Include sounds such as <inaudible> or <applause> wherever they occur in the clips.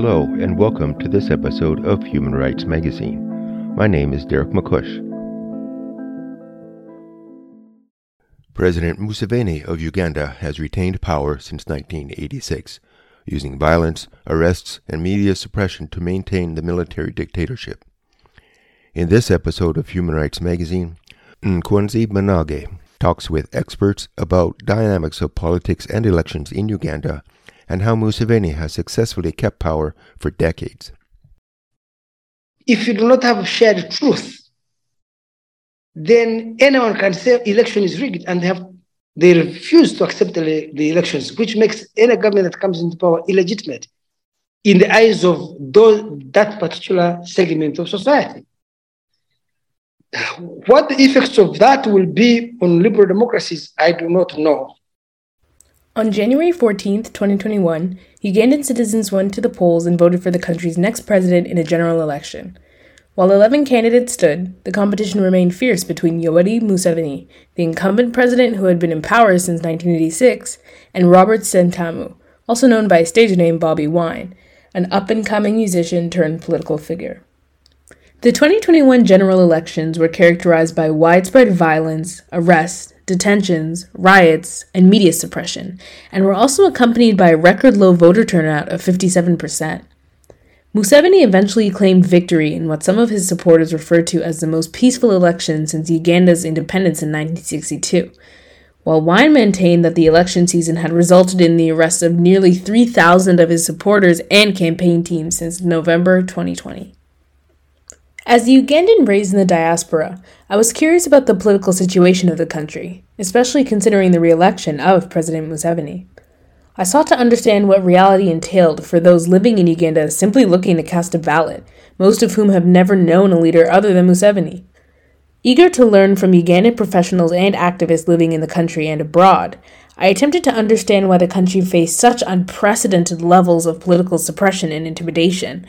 Hello, and welcome to this episode of Human Rights Magazine. My name is Derek MacCuish. President Museveni of Uganda has retained power since 1986, using violence, arrests, and media suppression to maintain the military dictatorship. In this episode of Human Rights Magazine, Nkwesi Banage talks with experts about dynamics of politics and elections in Uganda and how Museveni has successfully kept power for decades. If you do not have shared truth, then anyone can say election is rigged and they have they refuse to accept the, the elections, which makes any government that comes into power illegitimate in the eyes of those, that particular segment of society. What the effects of that will be on liberal democracies, I do not know. On January 14, 2021, Ugandan citizens went to the polls and voted for the country's next president in a general election. While 11 candidates stood, the competition remained fierce between Yoweri Museveni, the incumbent president who had been in power since 1986, and Robert Ssentamu, also known by his stage name Bobi Wine, an up and coming musician turned political figure. The 2021 general elections were characterized by widespread violence, arrests, detentions, riots, and media suppression, and were also accompanied by a record low voter turnout of 57%. Museveni eventually claimed victory in what some of his supporters referred to as the most peaceful election since Uganda's independence in 1962, while Wine maintained that the election season had resulted in the arrest of nearly 3,000 of his supporters and campaign teams since November 2020. As a Ugandan raised in the diaspora, I was curious about the political situation of the country, especially considering the re election of President Museveni. I sought to understand what reality entailed for those living in Uganda simply looking to cast a ballot, most of whom have never known a leader other than Museveni. Eager to learn from Ugandan professionals and activists living in the country and abroad, I attempted to understand why the country faced such unprecedented levels of political suppression and intimidation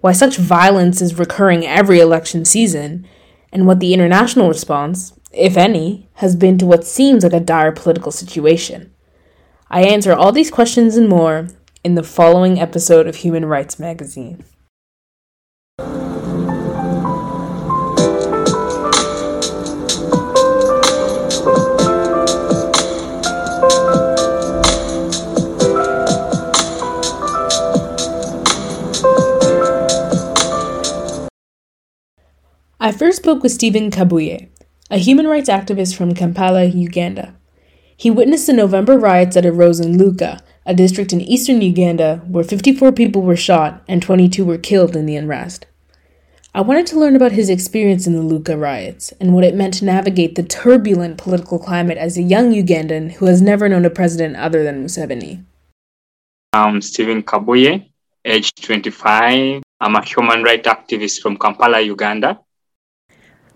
why such violence is recurring every election season, and what the international response, if any, has been to what seems like a dire political situation. I answer all these questions and more in the following episode of Human Rights Magazine. I first spoke with Stephen Kabuye, a human rights activist from Kampala, Uganda. He witnessed the November riots that arose in Luuka, a district in eastern Uganda where 54 people were shot and 22 were killed in the unrest. I wanted to learn about his experience in the Luuka riots and what it meant to navigate the turbulent political climate as a young Ugandan who has never known a president other than Museveni. I'm Stephen Kabuye, age 25. I'm a human rights activist from Kampala, Uganda.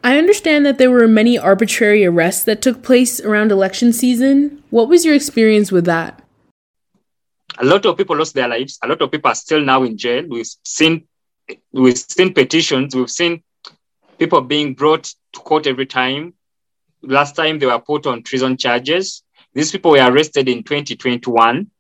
I understand that there were many arbitrary arrests that took place around election season. What was your experience with that? A lot of people lost their lives. A lot of people are still now in jail. We've seen we've seen petitions, we've seen people being brought to court every time. Last time they were put on treason charges. These people were arrested in 2021.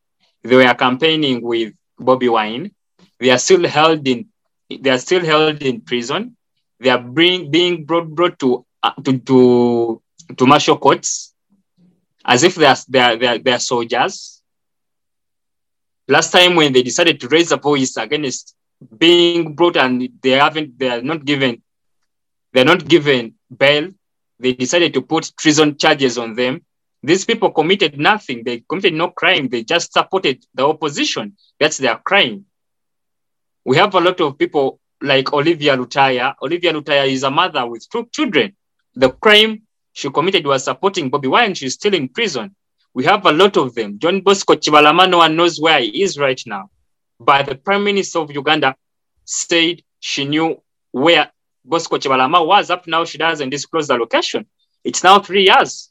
They were campaigning with Bobi Wine. They are still held in they are still held in prison they are bring, being brought, brought to, uh, to, to, to martial courts as if they are, they, are, they, are, they are soldiers. Last time when they decided to raise a voice against being brought and they haven't, they are not given, they're not given bail, they decided to put treason charges on them. These people committed nothing. They committed no crime. They just supported the opposition. That's their crime. We have a lot of people like Olivia Lutaya. Olivia Lutaya is a mother with two children. The crime she committed was supporting Bobi Wine. She's still in prison. We have a lot of them. John Bosco Kibalama, no one knows where he is right now. But the Prime Minister of Uganda said she knew where Bosco Kibalama was. Up now, she doesn't disclose the location. It's now three years.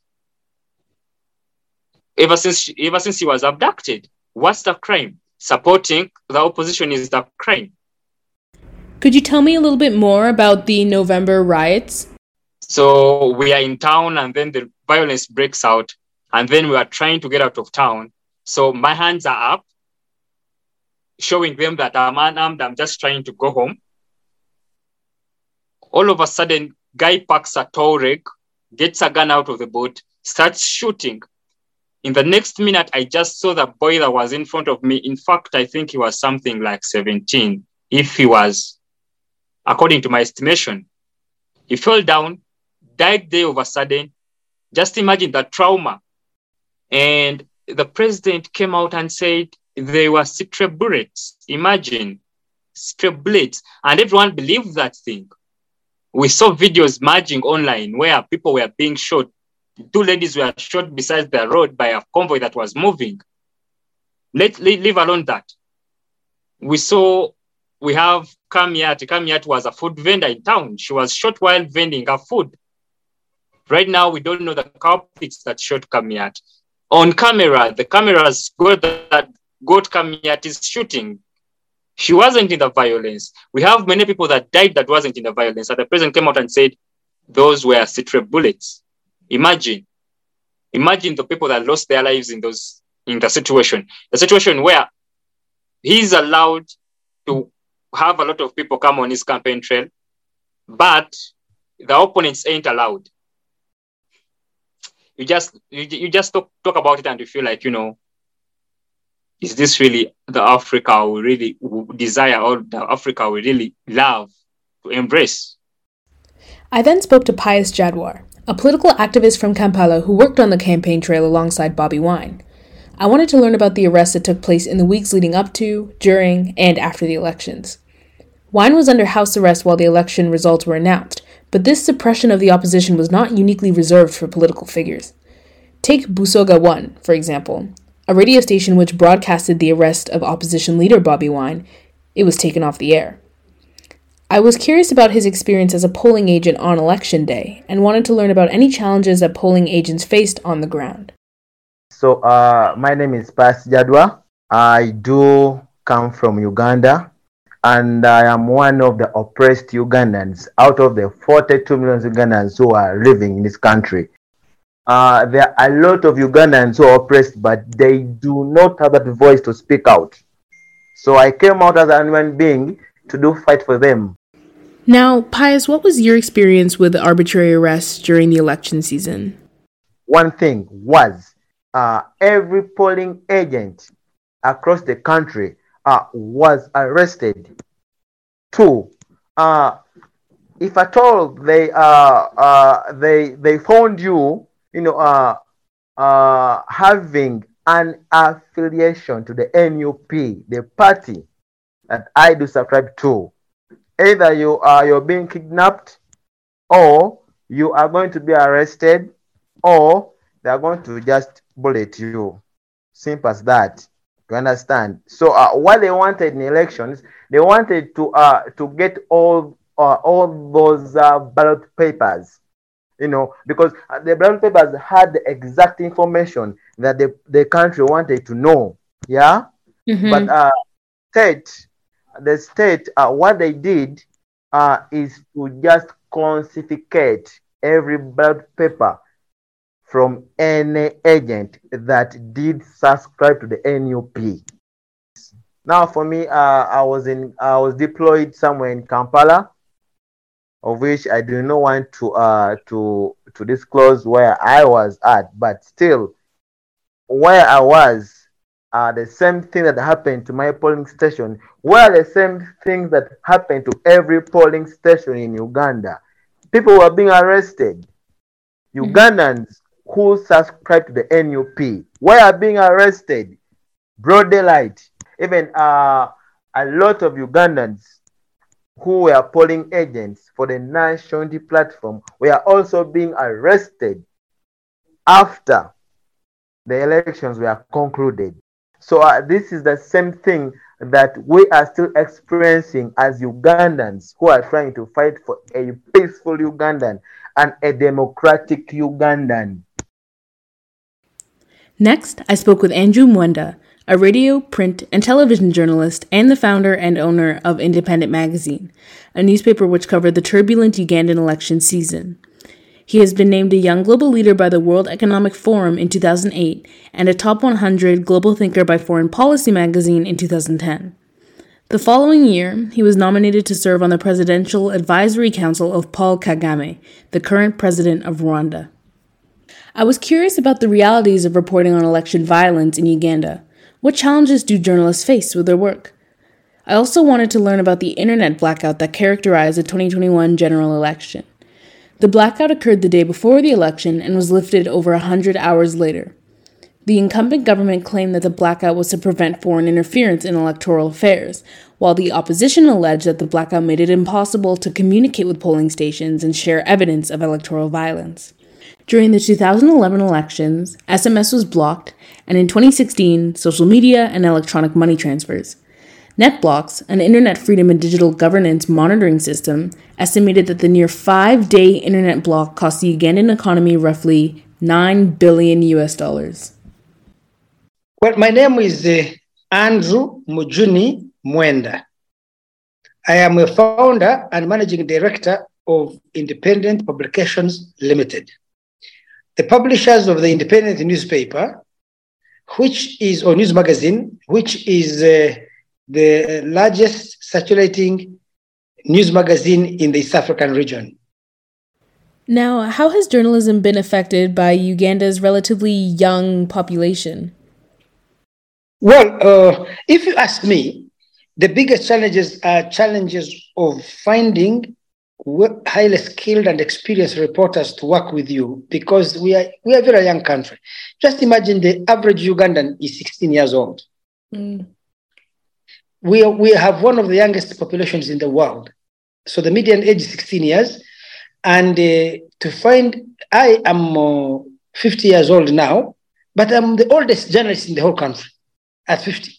Ever since, ever since he was abducted. What's the crime? Supporting the opposition is the crime. Could you tell me a little bit more about the November riots? So we are in town and then the violence breaks out and then we are trying to get out of town. So my hands are up showing them that I'm unarmed, I'm just trying to go home. All of a sudden, guy parks a tow rig, gets a gun out of the boat, starts shooting. In the next minute, I just saw the boy that was in front of me. In fact, I think he was something like 17, if he was, according to my estimation. He fell down, died there of a sudden. Just imagine the trauma. And the president came out and said they were straight bullets. Imagine straight bullets. And everyone believed that thing. We saw videos merging online where people were being shot. Two ladies were shot beside the road by a convoy that was moving. Let leave alone that. We saw we have Kamiat. Kamiat was a food vendor in town. She was shot while vending her food. Right now, we don't know the culprits that shot Kamiat. On camera, the cameras got that got Kamiat is shooting. She wasn't in the violence. We have many people that died that wasn't in the violence. And the president came out and said those were citrate bullets. Imagine, imagine the people that lost their lives in those in the situation. The situation where he's allowed to have a lot of people come on his campaign trail, but the opponents ain't allowed. You just you, you just talk, talk about it and you feel like you know is this really the Africa we really desire or the Africa we really love to embrace? I then spoke to Pius Jadwar, a political activist from Kampala who worked on the campaign trail alongside Bobi Wine. I wanted to learn about the arrests that took place in the weeks leading up to, during, and after the elections. Wine was under house arrest while the election results were announced, but this suppression of the opposition was not uniquely reserved for political figures. Take Busoga 1, for example, a radio station which broadcasted the arrest of opposition leader Bobi Wine, it was taken off the air. I was curious about his experience as a polling agent on election day and wanted to learn about any challenges that polling agents faced on the ground. So, uh, my name is Pius Jadwar. I do come from Uganda and I am one of the oppressed Ugandans out of the 42 million Ugandans who are living in this country uh, there are a lot of Ugandans who are oppressed, but they do not have that voice to speak out. So I came out as a human being to do fight for them. Now, Pius, what was your experience with the arbitrary arrests during the election season? One thing was uh, every polling agent across the country uh, was arrested. Two, uh, if at all they uh, uh, they they found you you know, uh, having an affiliation to the NUP, the party that I do subscribe to. Either you are you're being kidnapped, or you are going to be arrested, or they are going to just bullet you. Simple as that. You understand? So uh, what they wanted in elections, they wanted to uh, to get all uh, all those uh, ballot papers you know, because uh, the ballot papers had the exact information that the, the country wanted to know. Yeah. Mm-hmm. But uh, state, the state, uh, what they did uh, is to just classificate every ballot paper from any agent that did subscribe to the NUP. Now, for me, uh, I was in, I was deployed somewhere in Kampala of which I do not want to uh to to disclose where I was at, but still where I was, uh, the same thing that happened to my polling station were the same things that happened to every polling station in Uganda. People were being arrested. Mm-hmm. Ugandans who subscribe to the NUP were being arrested. Broad daylight. Even uh, a lot of Ugandans who were polling agents for the National platform were also being arrested after the elections were concluded. So uh, this is the same thing that we are still experiencing as Ugandans who are trying to fight for a peaceful Ugandan and a democratic Ugandan. Next, I spoke with Andrew Mwenda, a radio, print, and television journalist and the founder and owner of Independent Magazine, a newspaper which covered the turbulent Ugandan election season. He has been named a Young Global Leader by the World Economic Forum in 2008 and a Top 100 Global Thinker by Foreign Policy magazine in 2010. The following year, he was nominated to serve on the Presidential Advisory Council of Paul Kagame, the current president of Rwanda. I was curious about the realities of reporting on election violence in Uganda. What challenges do journalists face with their work? I also wanted to learn about the internet blackout that characterized the 2021 general election. The blackout occurred the day before the election and was lifted over 100 hours later. The incumbent government claimed that the blackout was to prevent foreign interference in electoral affairs, while the opposition alleged that the blackout made it impossible to communicate with polling stations and share evidence of electoral violence. During the 2011 elections, SMS was blocked, and in 2016, social media and electronic money transfers. NetBlocks, an Internet Freedom and Digital Governance monitoring system, estimated that the near five day internet block cost the Ugandan economy roughly 9 billion US dollars. Well, my name is uh, Andrew Mujuni Mwenda. I am a founder and managing director of Independent Publications Limited, the publishers of the Independent newspaper, which is, or news magazine, which is uh, the largest circulating news magazine in the East African region. Now, how has journalism been affected by Uganda's relatively young population? Well, uh, if you ask me, the biggest challenges are challenges of finding highly skilled and experienced reporters to work with you because we are we are a very young country. Just imagine the average Ugandan is 16 years old. Mm we, we have one of the youngest populations in the world. So the median age is 16 years. And uh, to find, I am uh, 50 years old now, but I'm the oldest journalist in the whole country at 50.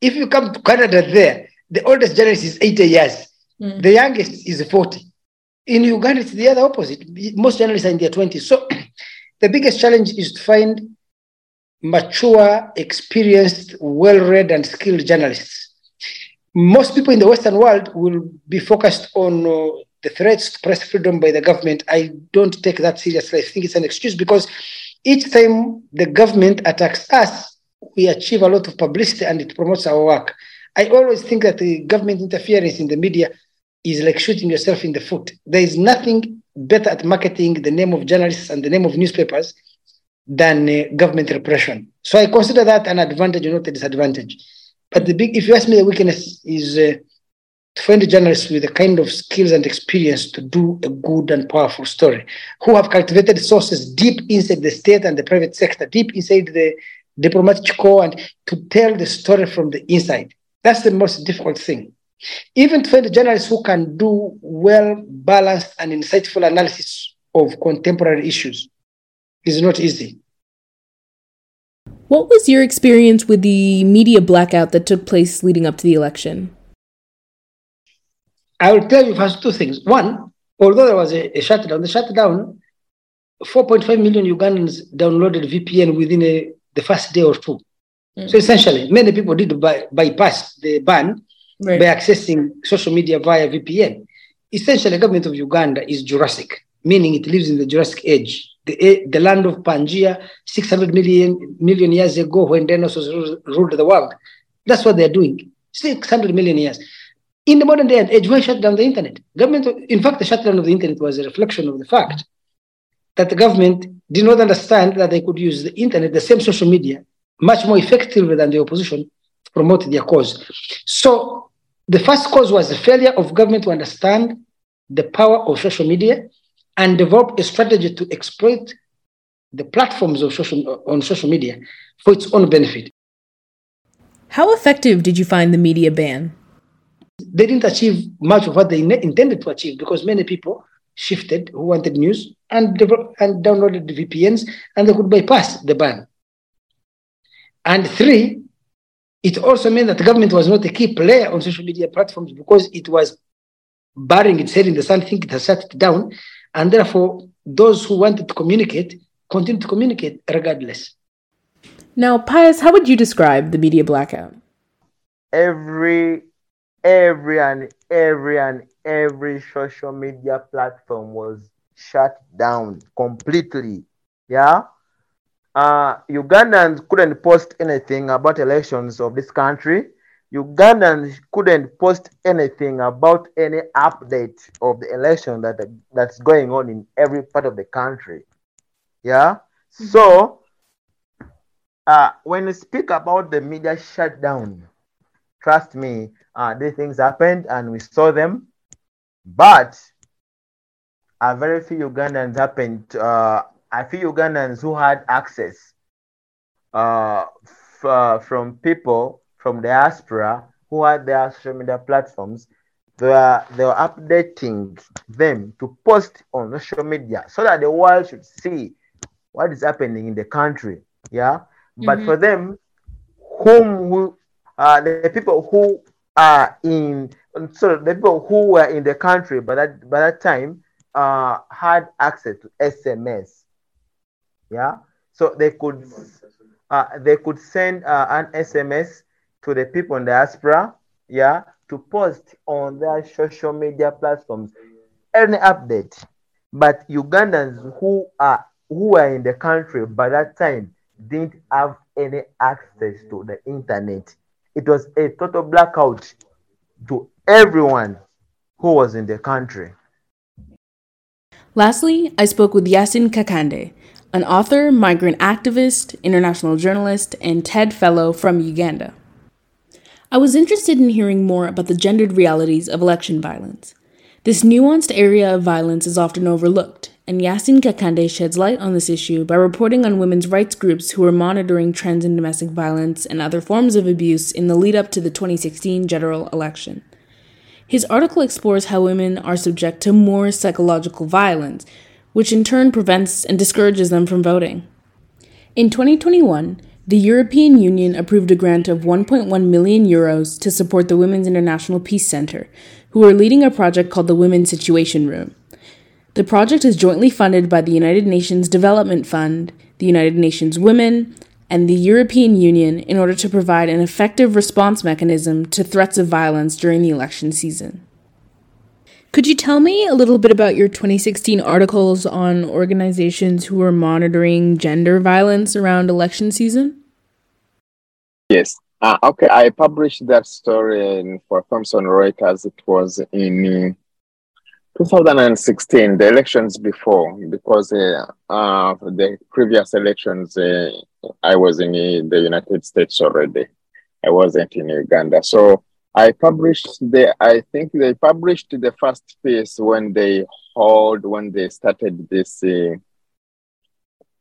If you come to Canada there, the oldest journalist is 80 years. Mm. The youngest is 40. In Uganda, it's the other opposite. Most journalists are in their 20s. So <clears throat> the biggest challenge is to find mature, experienced, well read, and skilled journalists most people in the Western world will be focused on uh, the threats to press freedom by the government. I don't take that seriously. I think it's an excuse because each time the government attacks us, we achieve a lot of publicity and it promotes our work. I always think that the government interference in the media is like shooting yourself in the foot. There is nothing better at marketing the name of journalists and the name of newspapers than uh, government repression. So I consider that an advantage, not a disadvantage. But the big, if you ask me, the weakness is uh, to find a journalist with the kind of skills and experience to do a good and powerful story, who have cultivated sources deep inside the state and the private sector, deep inside the diplomatic corps, and to tell the story from the inside. That's the most difficult thing. Even to find a journalist who can do well balanced and insightful analysis of contemporary issues is not easy. What was your experience with the media blackout that took place leading up to the election? I will tell you first two things. One, although there was a, a shutdown, the shutdown, 4.5 million Ugandans downloaded VPN within a, the first day or two. Mm. So essentially, many people did by, bypass the ban right. by accessing social media via VPN. Essentially, the government of Uganda is Jurassic, meaning it lives in the Jurassic age the, eh, the land of Pangaea 600 million, million years ago when dinosaurs ruled the world. That's what they're doing. 600 million years. In the modern day and age, why shut down the internet? Government, in fact, the shutdown of the internet was a reflection of the fact that the government did not understand that they could use the internet, the same social media, much more effectively than the opposition to promote their cause. So the first cause was the failure of government to understand the power of social media and develop a strategy to exploit the platforms of social, on social media for its own benefit. How effective did you find the media ban? They didn't achieve much of what they intended to achieve because many people shifted who wanted news and, developed, and downloaded the VPNs and they could bypass the ban. And three, it also meant that the government was not a key player on social media platforms because it was barring its head in the sun, thinking it has shut it down, and therefore, those who wanted to communicate continue to communicate regardless. Now, Pius, how would you describe the media blackout? Every, every, and every, and every social media platform was shut down completely. Yeah. Uh, Ugandans couldn't post anything about elections of this country. Ugandans couldn't post anything about any update of the election that that's going on in every part of the country. Yeah. Mm-hmm. So uh, when you speak about the media shutdown, trust me, uh, these things happened and we saw them, but a very few Ugandans happened. Uh, a few Ugandans who had access uh, f- uh, from people from the diaspora who had their social media platforms. They were, they were updating them to post on social media so that the world should see what is happening in the country. Yeah. But mm-hmm. for them, whom who, uh, the people who are in, so the people who were in the country by that by that time uh, had access to SMS. Yeah, so they could uh, they could send uh, an SMS to the people in the diaspora. Yeah, to post on their social media platforms any update. But Ugandans who are who are in the country by that time didn't have any access to the internet. It was a total blackout to everyone who was in the country. Lastly, I spoke with Yasin Kakande, an author, migrant activist, international journalist, and TED Fellow from Uganda. I was interested in hearing more about the gendered realities of election violence. This nuanced area of violence is often overlooked, and Yasin Kakande sheds light on this issue by reporting on women's rights groups who are monitoring trends in domestic violence and other forms of abuse in the lead up to the 2016 general election. His article explores how women are subject to more psychological violence, which in turn prevents and discourages them from voting. In 2021, the European Union approved a grant of 1.1 million euros to support the Women's International Peace Center, who are leading a project called the Women's Situation Room. The project is jointly funded by the United Nations Development Fund, the United Nations Women, and the European Union in order to provide an effective response mechanism to threats of violence during the election season. Could you tell me a little bit about your 2016 articles on organizations who are monitoring gender violence around election season? Yes. Uh, okay, I published that story for Thomson Reuters. It was in 2016, the elections before, because uh, uh, the previous elections, uh, I was in the United States already. I wasn't in Uganda. So I published the, I think they published the first piece when they hold, when they started this uh,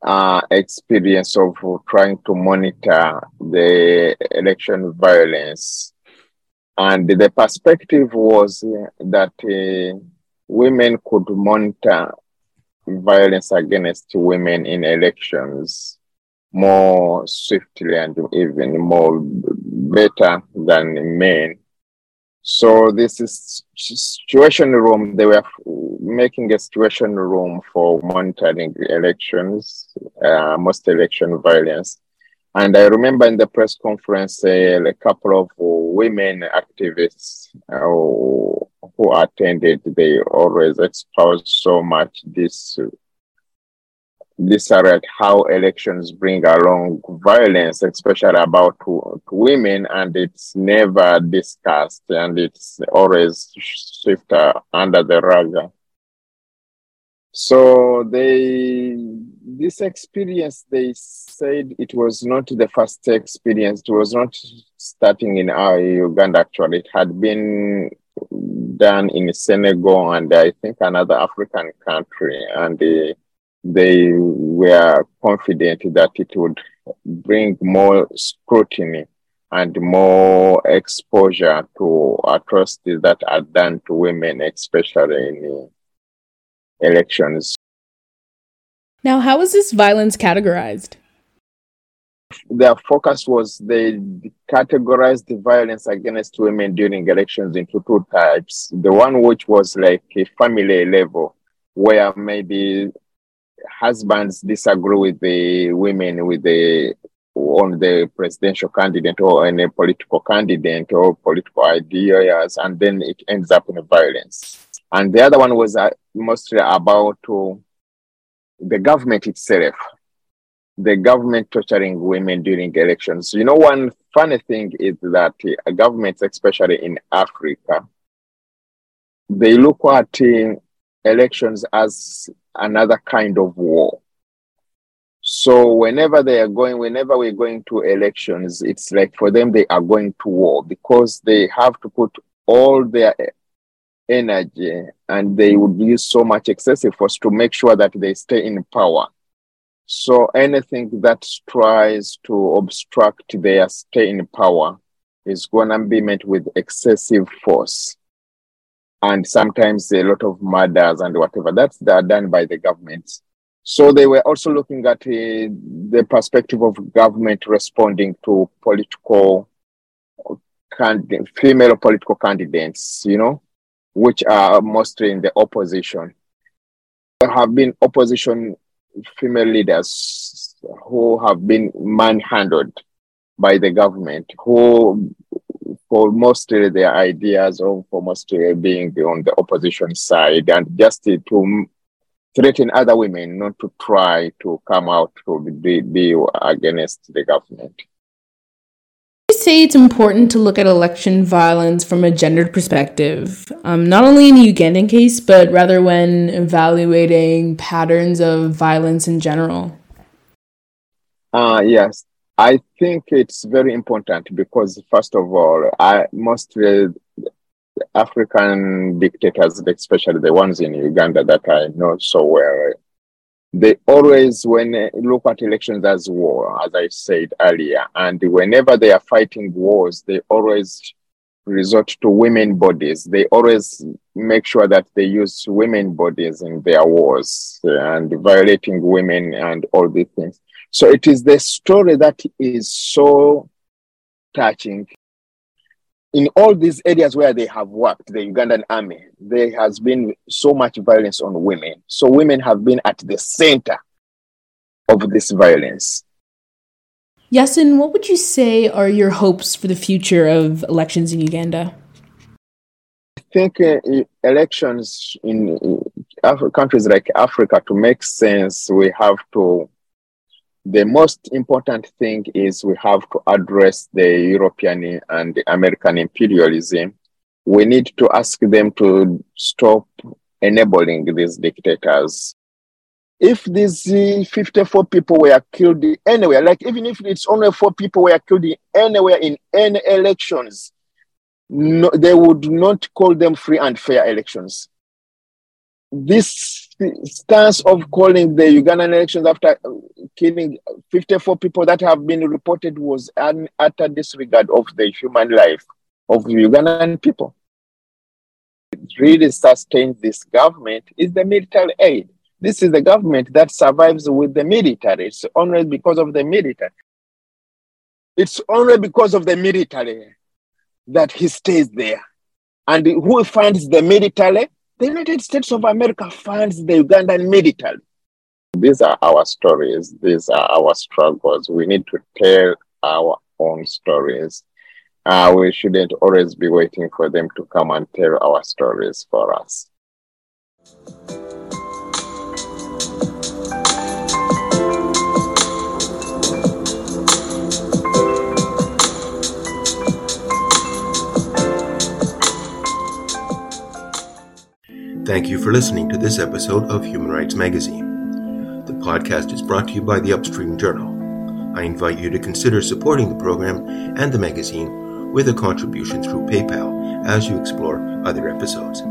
uh, experience of trying to monitor the election violence. And the perspective was that uh, women could monitor violence against women in elections more swiftly and even more better than men. So this is situation room. They were making a situation room for monitoring elections, uh, most election violence. And I remember in the press conference, uh, a couple of women activists uh, who attended, they always espoused so much this this at how elections bring along violence, especially about to, to women, and it's never discussed and it's always swept under the rug. So they this experience they said it was not the first experience. It was not starting in our Uganda actually. It had been done in Senegal and I think another African country. And they, they were confident that it would bring more scrutiny and more exposure to atrocities that are done to women, especially in elections. Now, how is this violence categorized? Their focus was they categorized the violence against women during elections into two types. The one which was like a family level, where maybe husbands disagree with the women with the on the presidential candidate or any political candidate or political ideas, and then it ends up in violence. And the other one was uh, mostly about uh, the government itself the government torturing women during elections. You know, one funny thing is that uh, governments, especially in Africa, they look at uh, elections as another kind of war. So whenever they are going, whenever we're going to elections, it's like for them they are going to war because they have to put all their energy and they would use so much excessive force to make sure that they stay in power. So anything that tries to obstruct their stay in power is going to be met with excessive force. And sometimes a lot of murders and whatever. That's done by the government. So they were also looking at uh, the perspective of government responding to political female political candidates, you know, which are mostly in the opposition. There have been opposition female leaders who have been manhandled by the government, who for mostly their ideas or for mostly being on the opposition side and just to threaten other women not to try to come out to be, be against the government say it's important to look at election violence from a gendered perspective, um, not only in the Ugandan case, but rather when evaluating patterns of violence in general? Uh, yes, I think it's very important because, first of all, I most uh, African dictators, especially the ones in Uganda that I know so well, they always when look at elections as war as i said earlier and whenever they are fighting wars they always resort to women bodies. They always make sure that they use women bodies in their wars and violating women and all these things so it is the story that is so touching in all these areas where they have worked, the Ugandan army, there has been so much violence on women. So women have been at the center of this violence. Yasin, what would you say are your hopes for the future of elections in Uganda? I think uh, elections in uh, countries like Africa, to make sense, we have to the most important thing is we have to address the European and the American imperialism. We need to ask them to stop enabling these dictators. If these uh, 54 people were killed anywhere, like even if it's only four people were killed anywhere in any elections, no, they would not call them free and fair elections. This stance of calling the Ugandan elections after uh, killing 54 people that have been reported was an utter disregard of the human life of Ugandan people. It really sustains this government is the military aid. This is the government that survives with the military. It's only because of the military. It's only because of the military that he stays there. And who funds the military? The United States of America funds the Ugandan military. These are our stories. These are our struggles. We need to tell our own stories. Uh, we shouldn't always be waiting for them to come and tell our stories for us. Thank you for listening to this episode of Human Rights Magazine. The podcast is brought to you by the Upstream Journal. I invite you to consider supporting the program and the magazine with a contribution through PayPal as you explore other episodes.